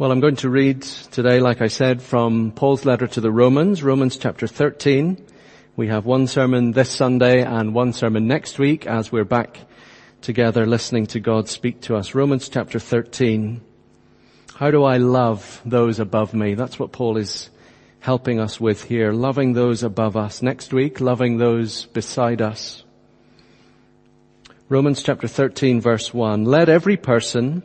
Well, I'm going to read today, like I said, from Paul's letter to the Romans, Romans chapter 13. We have one sermon this Sunday and one sermon next week as we're back together listening to God speak to us. Romans chapter 13. How do I love those above me? That's what Paul is helping us with here. Loving those above us. Next week, loving those beside us. Romans chapter 13 verse 1. Let every person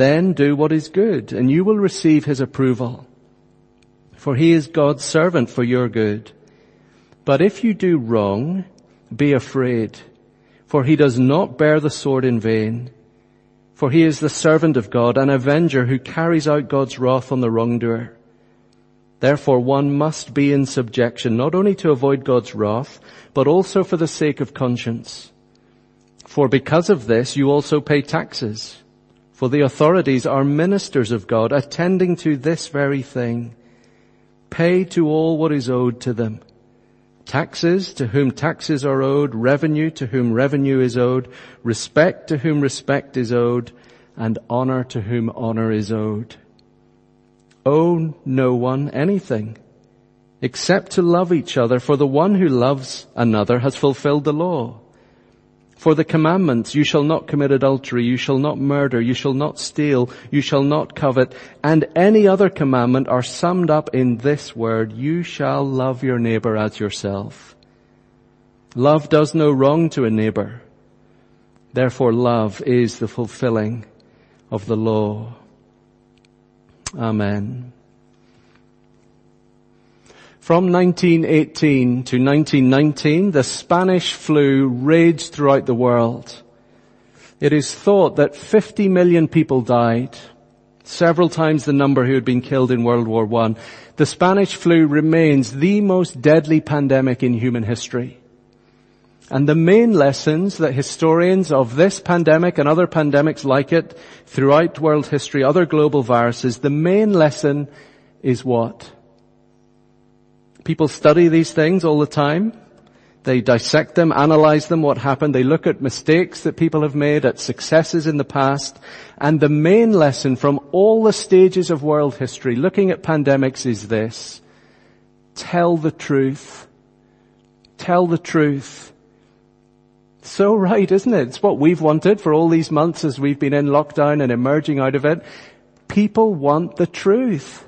Then do what is good, and you will receive his approval. For he is God's servant for your good. But if you do wrong, be afraid, for he does not bear the sword in vain. For he is the servant of God, an avenger who carries out God's wrath on the wrongdoer. Therefore one must be in subjection, not only to avoid God's wrath, but also for the sake of conscience. For because of this you also pay taxes. For the authorities are ministers of God, attending to this very thing. Pay to all what is owed to them. Taxes to whom taxes are owed, revenue to whom revenue is owed, respect to whom respect is owed, and honor to whom honor is owed. Owe no one anything except to love each other, for the one who loves another has fulfilled the law. For the commandments, you shall not commit adultery, you shall not murder, you shall not steal, you shall not covet, and any other commandment are summed up in this word, you shall love your neighbor as yourself. Love does no wrong to a neighbor. Therefore love is the fulfilling of the law. Amen. From 1918 to 1919, the Spanish flu raged throughout the world. It is thought that 50 million people died, several times the number who had been killed in World War I. The Spanish flu remains the most deadly pandemic in human history. And the main lessons that historians of this pandemic and other pandemics like it throughout world history, other global viruses, the main lesson is what? People study these things all the time. They dissect them, analyze them, what happened. They look at mistakes that people have made, at successes in the past. And the main lesson from all the stages of world history, looking at pandemics is this. Tell the truth. Tell the truth. So right, isn't it? It's what we've wanted for all these months as we've been in lockdown and emerging out of it. People want the truth.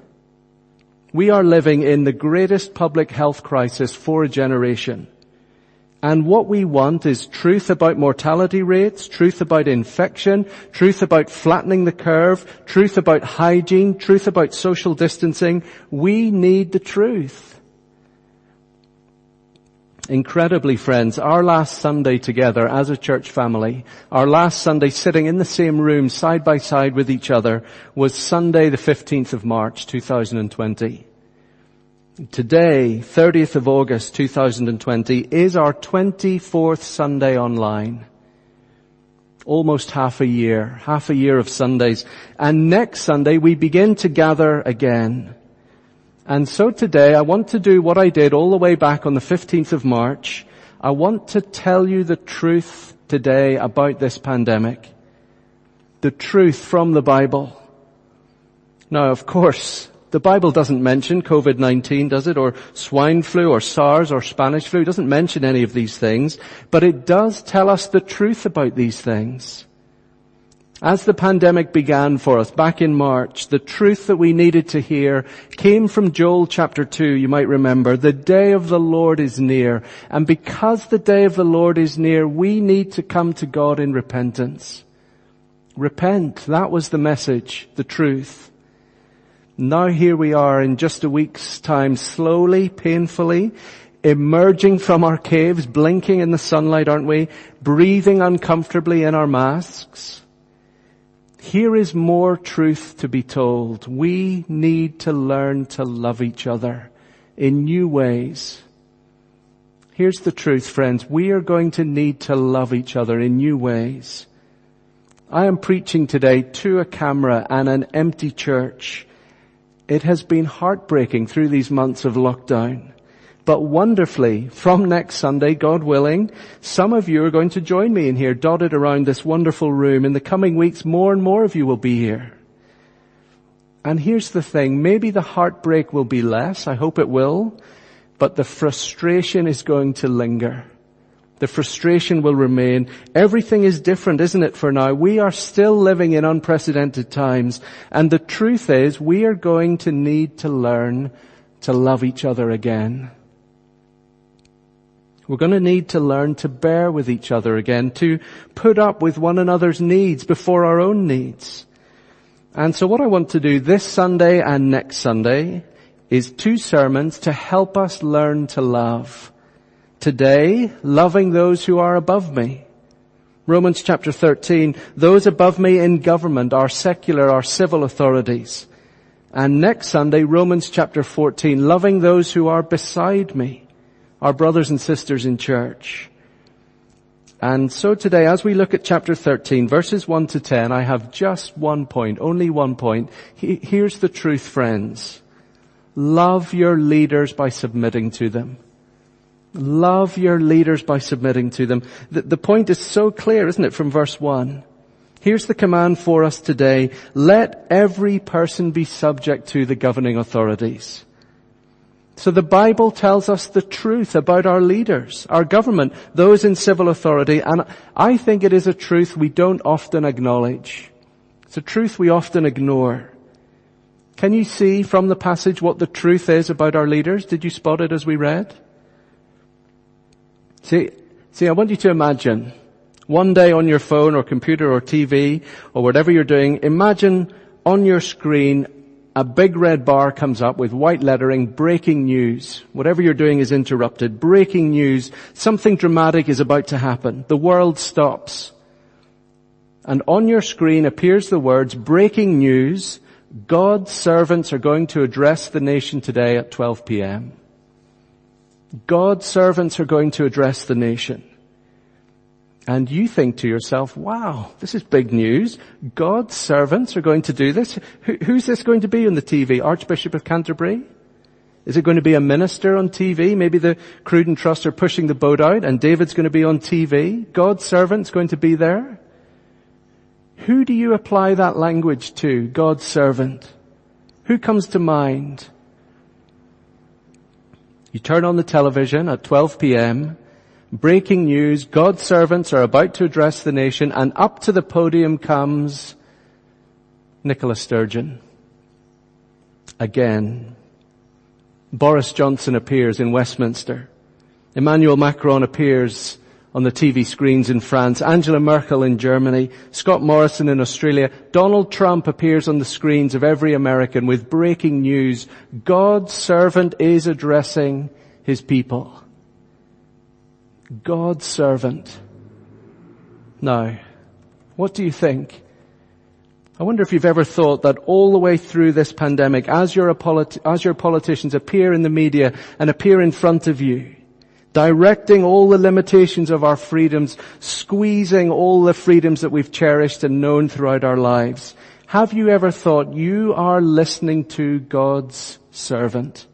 We are living in the greatest public health crisis for a generation. And what we want is truth about mortality rates, truth about infection, truth about flattening the curve, truth about hygiene, truth about social distancing. We need the truth. Incredibly friends, our last Sunday together as a church family, our last Sunday sitting in the same room side by side with each other was Sunday the 15th of March 2020. Today, 30th of August 2020, is our 24th Sunday online. Almost half a year, half a year of Sundays. And next Sunday we begin to gather again. And so today I want to do what I did all the way back on the 15th of March. I want to tell you the truth today about this pandemic. The truth from the Bible. Now, of course, the Bible doesn't mention COVID-19, does it? Or swine flu or SARS or Spanish flu. It doesn't mention any of these things, but it does tell us the truth about these things. As the pandemic began for us back in March, the truth that we needed to hear came from Joel chapter 2, you might remember. The day of the Lord is near. And because the day of the Lord is near, we need to come to God in repentance. Repent. That was the message, the truth. Now here we are in just a week's time, slowly, painfully, emerging from our caves, blinking in the sunlight, aren't we? Breathing uncomfortably in our masks here is more truth to be told. We need to learn to love each other in new ways. Here's the truth, friends. We are going to need to love each other in new ways. I am preaching today to a camera and an empty church. It has been heartbreaking through these months of lockdown. But wonderfully, from next Sunday, God willing, some of you are going to join me in here, dotted around this wonderful room. In the coming weeks, more and more of you will be here. And here's the thing, maybe the heartbreak will be less, I hope it will, but the frustration is going to linger. The frustration will remain. Everything is different, isn't it, for now? We are still living in unprecedented times. And the truth is, we are going to need to learn to love each other again. We're going to need to learn to bear with each other again, to put up with one another's needs before our own needs. And so what I want to do this Sunday and next Sunday is two sermons to help us learn to love. Today, loving those who are above me. Romans chapter 13, those above me in government are secular, are civil authorities. And next Sunday, Romans chapter 14, loving those who are beside me our brothers and sisters in church. And so today, as we look at chapter 13, verses 1 to 10, I have just one point, only one point. Here's the truth, friends. Love your leaders by submitting to them. Love your leaders by submitting to them. The, the point is so clear, isn't it, from verse 1? Here's the command for us today. Let every person be subject to the governing authorities. So the Bible tells us the truth about our leaders, our government, those in civil authority, and I think it is a truth we don't often acknowledge. It's a truth we often ignore. Can you see from the passage what the truth is about our leaders? Did you spot it as we read? See, see, I want you to imagine one day on your phone or computer or TV or whatever you're doing, imagine on your screen a big red bar comes up with white lettering, breaking news. Whatever you're doing is interrupted. Breaking news. Something dramatic is about to happen. The world stops. And on your screen appears the words, breaking news, God's servants are going to address the nation today at 12 p.m. God's servants are going to address the nation. And you think to yourself, wow, this is big news. God's servants are going to do this. Who, who's this going to be on the TV? Archbishop of Canterbury? Is it going to be a minister on TV? Maybe the Cruden Trust are pushing the boat out and David's going to be on TV. God's servant's going to be there. Who do you apply that language to? God's servant. Who comes to mind? You turn on the television at 12 p.m breaking news, God's servants are about to address the nation and up to the podium comes Nicola Sturgeon. Again. Boris Johnson appears in Westminster. Emmanuel Macron appears on the TV screens in France, Angela Merkel in Germany, Scott Morrison in Australia, Donald Trump appears on the screens of every American with breaking news. God's servant is addressing his people. God's servant. Now, what do you think? I wonder if you've ever thought that all the way through this pandemic, as your, politi- as your politicians appear in the media and appear in front of you, directing all the limitations of our freedoms, squeezing all the freedoms that we've cherished and known throughout our lives, have you ever thought you are listening to God's servant?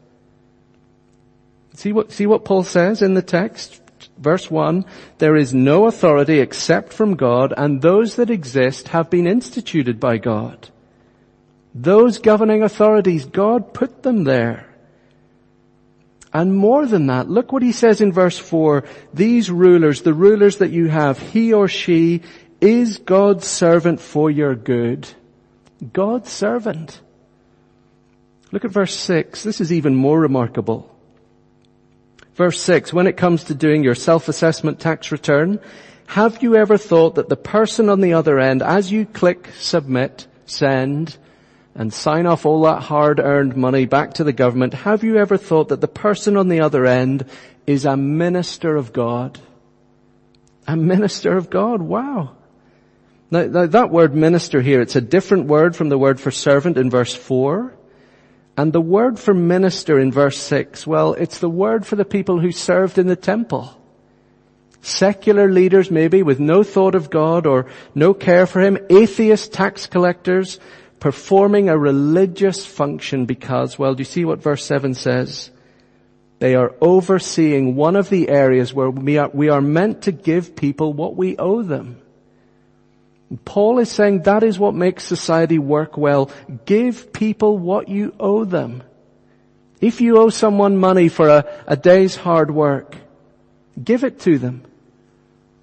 See what, see what Paul says in the text? Verse 1, there is no authority except from God and those that exist have been instituted by God. Those governing authorities, God put them there. And more than that, look what he says in verse 4, these rulers, the rulers that you have, he or she Is God's servant for your good? God's servant. Look at verse 6. This is even more remarkable. Verse 6, when it comes to doing your self-assessment tax return, have you ever thought that the person on the other end, as you click submit, send, and sign off all that hard-earned money back to the government, have you ever thought that the person on the other end is a minister of God? A minister of God, wow. Now, now, that word minister here, it's a different word from the word for servant in verse 4. And the word for minister in verse 6, well, it's the word for the people who served in the temple. Secular leaders maybe with no thought of God or no care for Him, atheist tax collectors performing a religious function because, well, do you see what verse 7 says? They are overseeing one of the areas where we are, we are meant to give people what we owe them. Paul is saying that is what makes society work well. Give people what you owe them. If you owe someone money for a, a day's hard work, give it to them.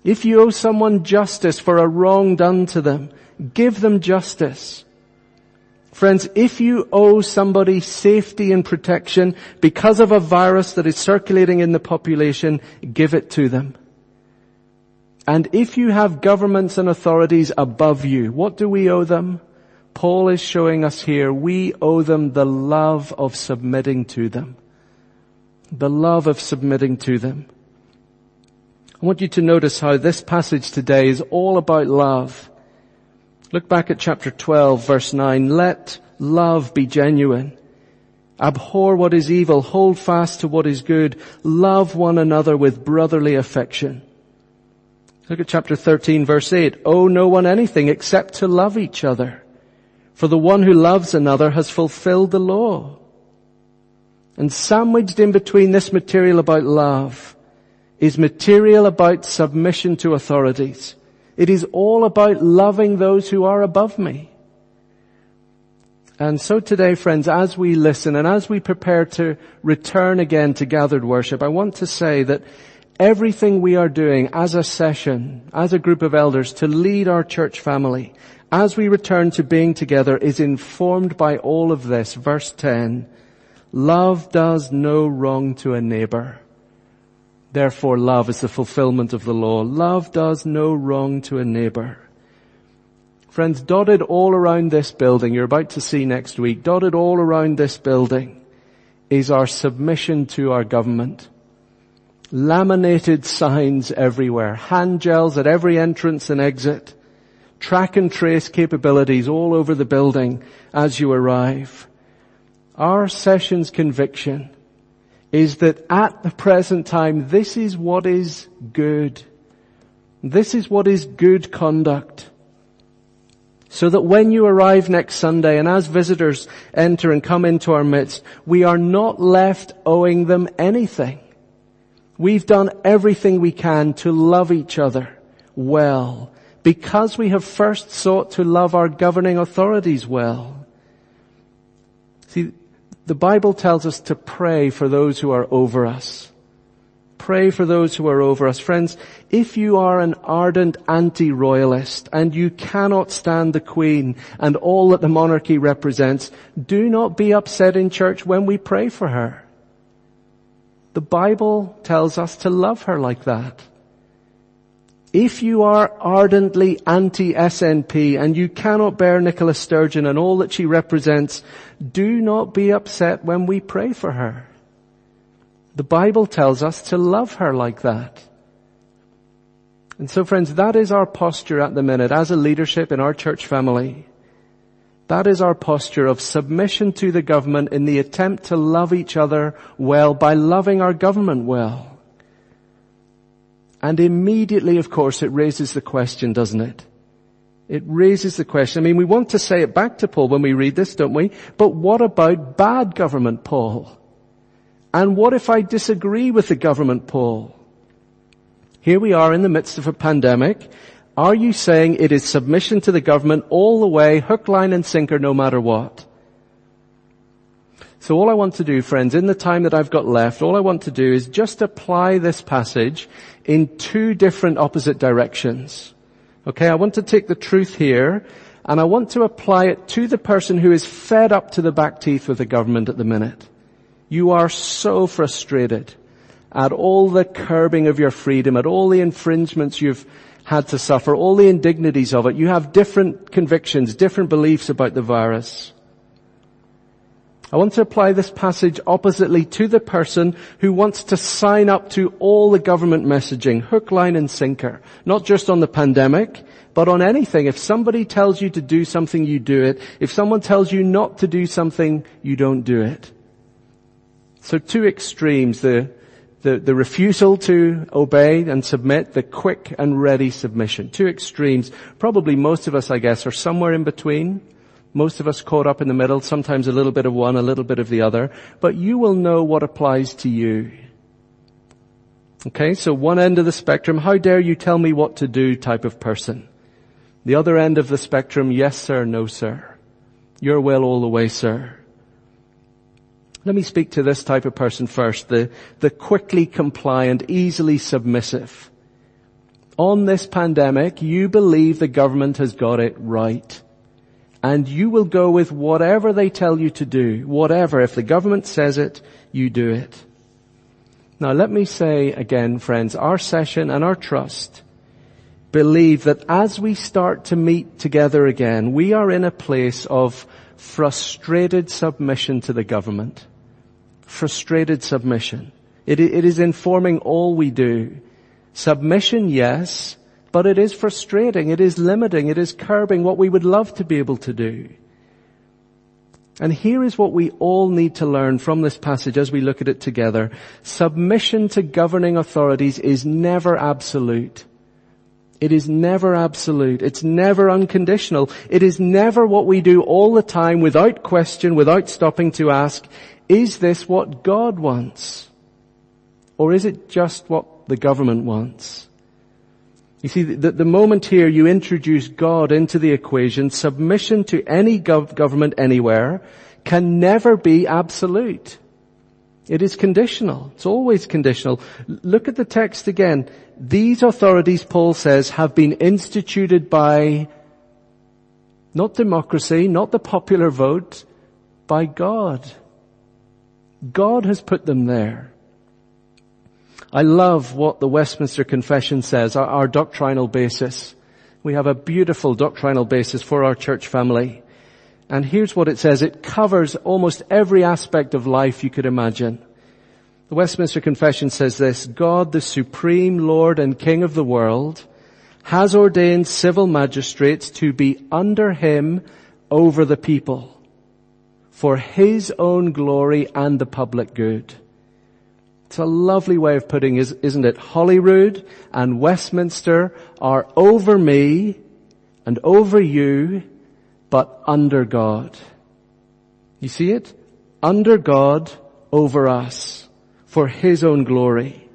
If you owe someone justice for a wrong done to them, give them justice. Friends, if you owe somebody safety and protection because of a virus that is circulating in the population, give it to them. And if you have governments and authorities above you, what do we owe them? Paul is showing us here, we owe them the love of submitting to them. The love of submitting to them. I want you to notice how this passage today is all about love. Look back at chapter 12 verse 9. Let love be genuine. Abhor what is evil. Hold fast to what is good. Love one another with brotherly affection. Look at chapter 13 verse 8. Owe no one anything except to love each other. For the one who loves another has fulfilled the law. And sandwiched in between this material about love is material about submission to authorities. It is all about loving those who are above me. And so today, friends, as we listen and as we prepare to return again to gathered worship, I want to say that everything we are doing as a session, as a group of elders to lead our church family, as we return to being together is informed by all of this. Verse 10, love does no wrong to a neighbor. Therefore love is the fulfillment of the law. Love does no wrong to a neighbor. Friends, dotted all around this building, you're about to see next week, dotted all around this building is our submission to our government laminated signs everywhere, hand gels at every entrance and exit, track and trace capabilities all over the building as you arrive. Our session's conviction is that at the present time, this is what is good. This is what is good conduct. So that when you arrive next Sunday and as visitors enter and come into our midst, we are not left owing them anything. We've done everything we can to love each other well because we have first sought to love our governing authorities well. See, the Bible tells us to pray for those who are over us. Pray for those who are over us. Friends, if you are an ardent anti-royalist and you cannot stand the Queen and all that the monarchy represents, do not be upset in church when we pray for her. The Bible tells us to love her like that. If you are ardently anti-SNP and you cannot bear Nicola Sturgeon and all that she represents, do not be upset when we pray for her. The Bible tells us to love her like that. And so friends, that is our posture at the minute as a leadership in our church family. That is our posture of submission to the government in the attempt to love each other well by loving our government well. And immediately, of course, it raises the question, doesn't it? It raises the question. I mean, we want to say it back to Paul when we read this, don't we? But what about bad government, Paul? And what if I disagree with the government, Paul? Here we are in the midst of a pandemic are you saying it is submission to the government all the way, hook, line and sinker, no matter what? So all I want to do, friends, in the time that I've got left, all I want to do is just apply this passage in two different opposite directions. Okay, I want to take the truth here and I want to apply it to the person who is fed up to the back teeth with the government at the minute. You are so frustrated at all the curbing of your freedom, at all the infringements you've had to suffer, all the indignities of it. You have different convictions, different beliefs about the virus. I want to apply this passage oppositely to the person who wants to sign up to all the government messaging, hook, line and sinker. Not just on the pandemic, but on anything. If somebody tells you to do something, you do it. If someone tells you not to do something, you don't do it. So two extremes, the, the, the refusal to obey and submit, the quick and ready submission. Two extremes. Probably most of us, I guess, are somewhere in between. Most of us caught up in the middle, sometimes a little bit of one, a little bit of the other, but you will know what applies to you. Okay, so one end of the spectrum, how dare you tell me what to do type of person. The other end of the spectrum, yes sir, no sir. Your will all the way sir. Let me speak to this type of person first, the, the quickly compliant, easily submissive. On this pandemic, you believe the government has got it right and you will go with whatever they tell you to do. Whatever. If the government says it, you do it. Now let me say again, friends, our session and our trust believe that as we start to meet together again, we are in a place of frustrated submission to the government. Frustrated submission. It, it is informing all we do. Submission, yes, but it is frustrating, it is limiting, it is curbing what we would love to be able to do. And here is what we all need to learn from this passage as we look at it together. Submission to governing authorities is never absolute. It is never absolute. It's never unconditional. It is never what we do all the time without question, without stopping to ask, is this what God wants? Or is it just what the government wants? You see, the, the moment here you introduce God into the equation, submission to any gov- government anywhere can never be absolute. It is conditional. It's always conditional. Look at the text again. These authorities, Paul says, have been instituted by not democracy, not the popular vote, by God. God has put them there. I love what the Westminster Confession says, our, our doctrinal basis. We have a beautiful doctrinal basis for our church family. And here's what it says. It covers almost every aspect of life you could imagine. The Westminster Confession says this, God, the supreme Lord and King of the world, has ordained civil magistrates to be under him over the people for his own glory and the public good. It's a lovely way of putting is, isn't it? Holyrood and Westminster are over me and over you, but under God. You see it? Under God, over us, for His own glory.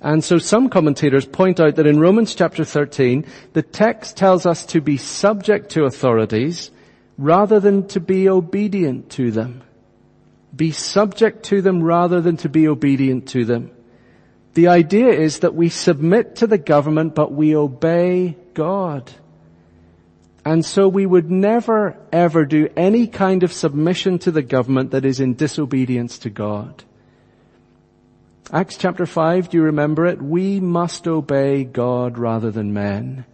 And so some commentators point out that in Romans chapter 13, the text tells us to be subject to authorities rather than to be obedient to them be subject to them rather than to be obedient to them. The idea is that we submit to the government, but we obey God. And so we would never ever do any kind of submission to the government that is in disobedience to God. Acts chapter 5, do you remember it? We must obey God rather than men.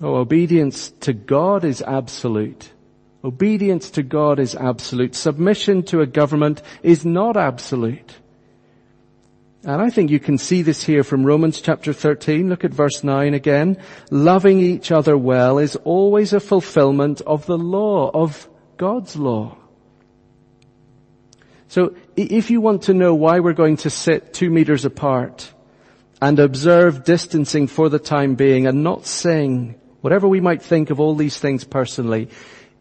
Oh, obedience to God is absolute. Obedience to God is absolute. Submission to a government is not absolute. And I think you can see this here from Romans chapter 13. Look at verse 9 again. Loving each other well is always a fulfillment of the law, of God's law. So if you want to know why we're going to sit two meters apart and observe distancing for the time being and not sing, whatever we might think of all these things personally,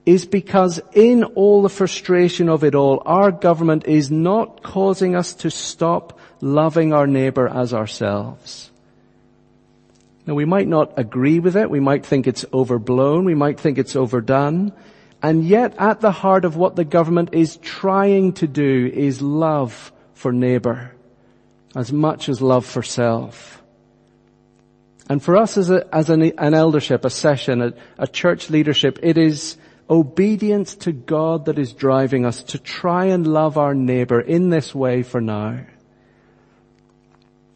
is because in all the frustration of it all, our government is not causing us to stop loving our neighbor as ourselves. Now we might not agree with it, we might think it's overblown, we might think it's overdone, and yet at the heart of what the government is trying to do is love for neighbor as much as love for self. And for us as, a, as an, an, eldership, a session, a, a church leadership, it is obedience to God that is driving us to try and love our neighbor in this way for now.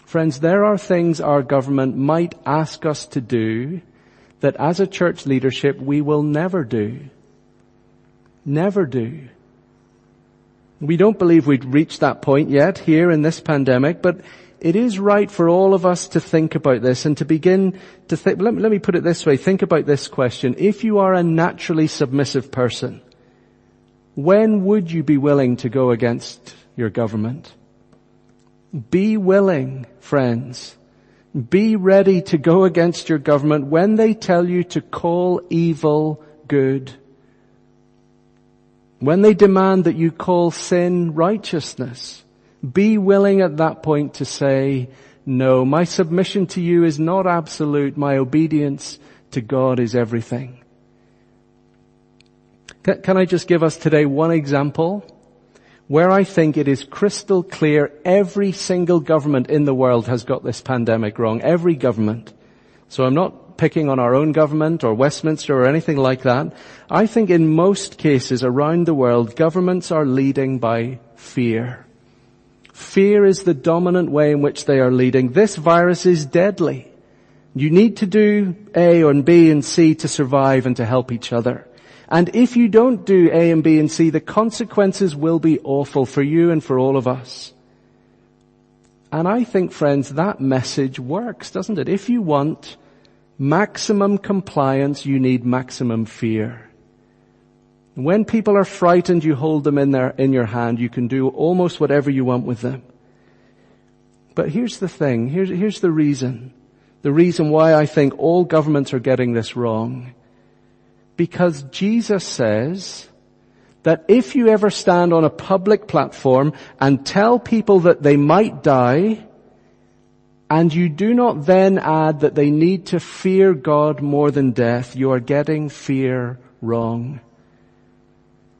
Friends, there are things our government might ask us to do that as a church leadership we will never do. Never do. We don't believe we've reached that point yet here in this pandemic, but it is right for all of us to think about this and to begin to think, let, let me put it this way, think about this question. If you are a naturally submissive person, when would you be willing to go against your government? Be willing, friends. Be ready to go against your government when they tell you to call evil good. When they demand that you call sin righteousness. Be willing at that point to say, no, my submission to you is not absolute. My obedience to God is everything. Can I just give us today one example where I think it is crystal clear every single government in the world has got this pandemic wrong. Every government. So I'm not picking on our own government or Westminster or anything like that. I think in most cases around the world, governments are leading by fear. Fear is the dominant way in which they are leading. This virus is deadly. You need to do A and B and C to survive and to help each other. And if you don't do A and B and C, the consequences will be awful for you and for all of us. And I think friends, that message works, doesn't it? If you want maximum compliance, you need maximum fear. When people are frightened, you hold them in their, in your hand. You can do almost whatever you want with them. But here's the thing. Here's, here's the reason. The reason why I think all governments are getting this wrong because Jesus says that if you ever stand on a public platform and tell people that they might die, and you do not then add that they need to fear God more than death, you are getting fear wrong.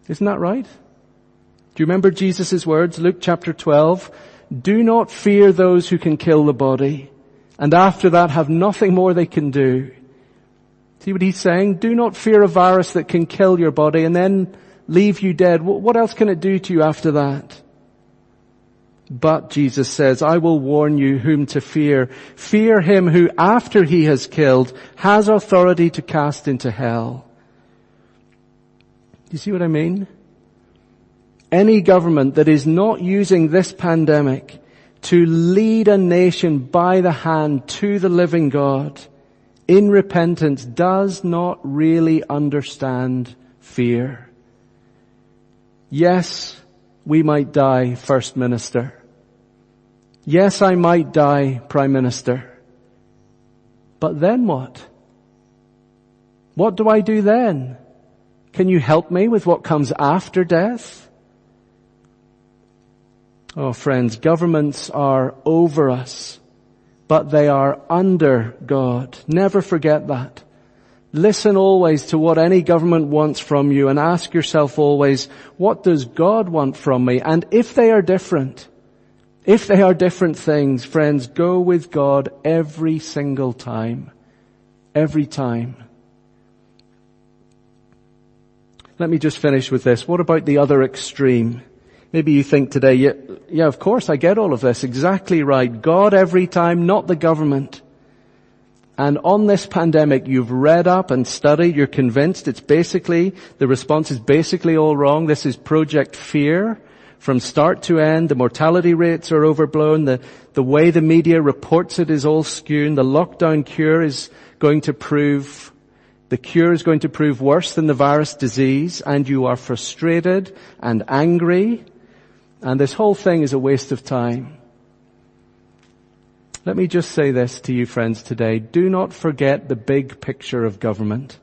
Isn't that right? Do you remember Jesus' words, Luke chapter 12? Do not fear those who can kill the body, and after that have nothing more they can do. See what he's saying? Do not fear a virus that can kill your body and then leave you dead. What else can it do to you after that? But Jesus says, I will warn you whom to fear. Fear him who after he has killed has authority to cast into hell. Do you see what I mean? Any government that is not using this pandemic to lead a nation by the hand to the living God in repentance does not really understand fear. Yes, we might die, First Minister. Yes, I might die, Prime Minister. But then what? What do I do then? Can you help me with what comes after death? Oh friends, governments are over us but they are under God. Never forget that. Listen always to what any government wants from you and ask yourself always, what does God want from me? And if they are different, if they are different things, friends, go with God every single time. Every time. Let me just finish with this. What about the other extreme? Maybe you think today, yeah, yeah, of course I get all of this. Exactly right. God every time, not the government. And on this pandemic, you've read up and studied, you're convinced it's basically, the response is basically all wrong. This is Project Fear. From start to end, the mortality rates are overblown, the, the way the media reports it is all skewed, the lockdown cure is going to prove the cure is going to prove worse than the virus disease and you are frustrated and angry and this whole thing is a waste of time. Let me just say this to you friends today. Do not forget the big picture of government.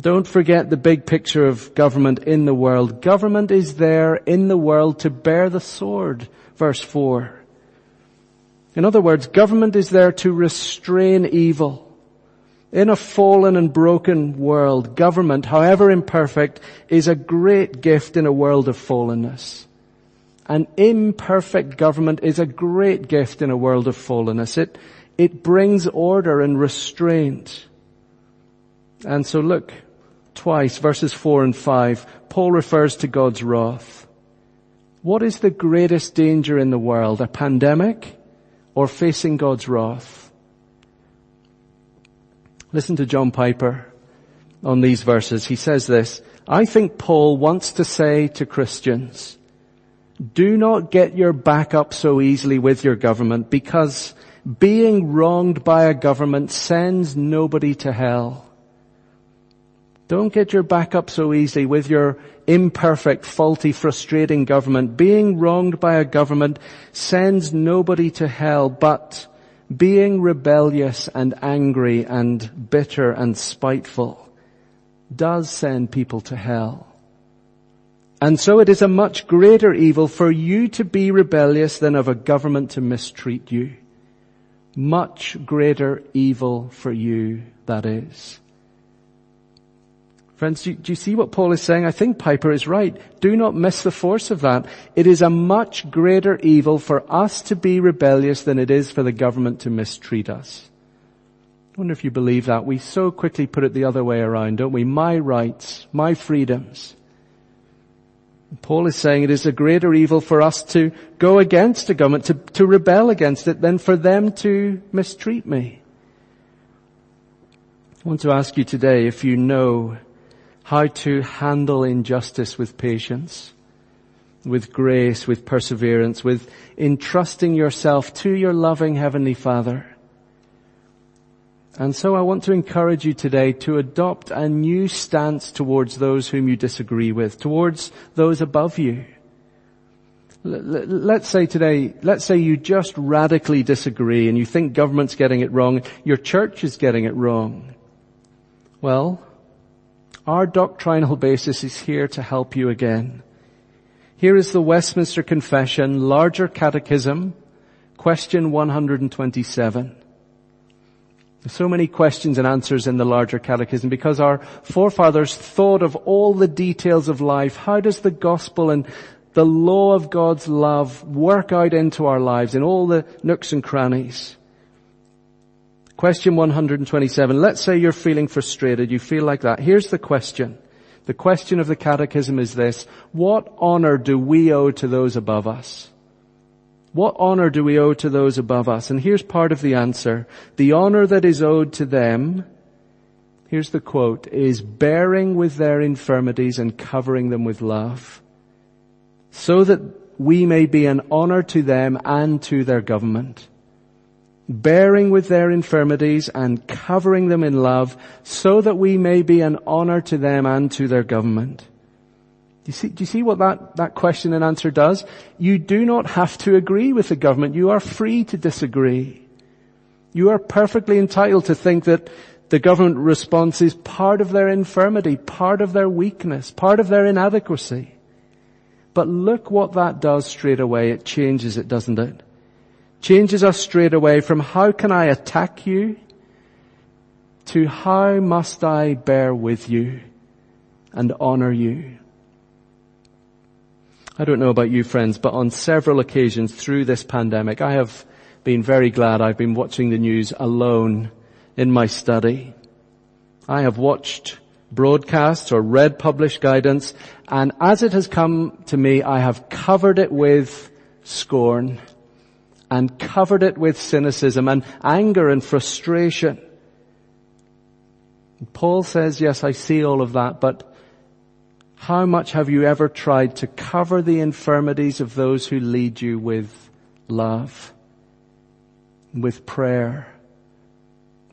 Don't forget the big picture of government in the world. Government is there in the world to bear the sword. Verse 4. In other words, government is there to restrain evil. In a fallen and broken world, government, however imperfect, is a great gift in a world of fallenness. An imperfect government is a great gift in a world of fallenness. It It brings order and restraint. And so look, twice, verses four and five, Paul refers to God's wrath. What is the greatest danger in the world? A pandemic or facing God's wrath? Listen to John Piper on these verses. He says this, I think Paul wants to say to Christians, do not get your back up so easily with your government because being wronged by a government sends nobody to hell. Don't get your back up so easily with your imperfect, faulty, frustrating government. Being wronged by a government sends nobody to hell, but being rebellious and angry and bitter and spiteful does send people to hell. And so it is a much greater evil for you to be rebellious than of a government to mistreat you. Much greater evil for you that is. Friends, do, you see what Paul is saying? I think Piper is right. Do not miss the force of that. It is a much greater evil for us to be rebellious than it is for the government to mistreat us. I wonder if you believe that. We so quickly put it the other way around, don't we? My rights, my freedoms. Paul is saying it is a greater evil for us to go against a government, to, to rebel against it, than for them to mistreat me. I want to ask you today if you know how to handle injustice with patience, with grace, with perseverance, with entrusting yourself to your loving Heavenly Father. And so I want to encourage you today to adopt a new stance towards those whom you disagree with, towards those above you. Let's say today, let's say you just radically disagree and you think government's getting it wrong, your church is getting it wrong. Well, our doctrinal basis is here to help you again. Here is the Westminster Confession, Larger Catechism, question 127. There's so many questions and answers in the larger catechism because our forefathers thought of all the details of life. How does the gospel and the law of God's love work out into our lives in all the nooks and crannies? Question 127. Let's say you're feeling frustrated. You feel like that. Here's the question. The question of the catechism is this. What honor do we owe to those above us? What honor do we owe to those above us? And here's part of the answer. The honor that is owed to them, here's the quote, is bearing with their infirmities and covering them with love. So that we may be an honor to them and to their government bearing with their infirmities and covering them in love so that we may be an honor to them and to their government. Do you see, do you see what that, that question and answer does? You do not have to agree with the government. You are free to disagree. You are perfectly entitled to think that the government response is part of their infirmity, part of their weakness, part of their inadequacy. But look what that does straight away. It changes it, doesn't it? Changes us straight away from how can I attack you to how must I bear with you and honor you. I don't know about you friends, but on several occasions through this pandemic, I have been very glad I've been watching the news alone in my study. I have watched broadcasts or read published guidance and as it has come to me, I have covered it with scorn and covered it with cynicism and anger and frustration. Paul says, yes, I see all of that, but how much have you ever tried to cover the infirmities of those who lead you with love, with prayer,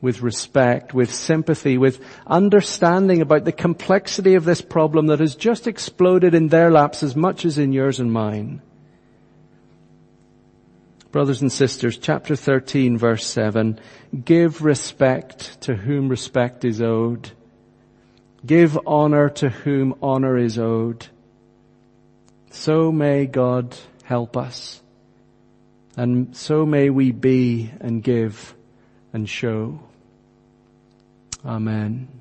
with respect, with sympathy, with understanding about the complexity of this problem that has just exploded in their laps as much as in yours and mine? Brothers and sisters, chapter 13 verse 7, give respect to whom respect is owed. Give honor to whom honor is owed. So may God help us. And so may we be and give and show. Amen.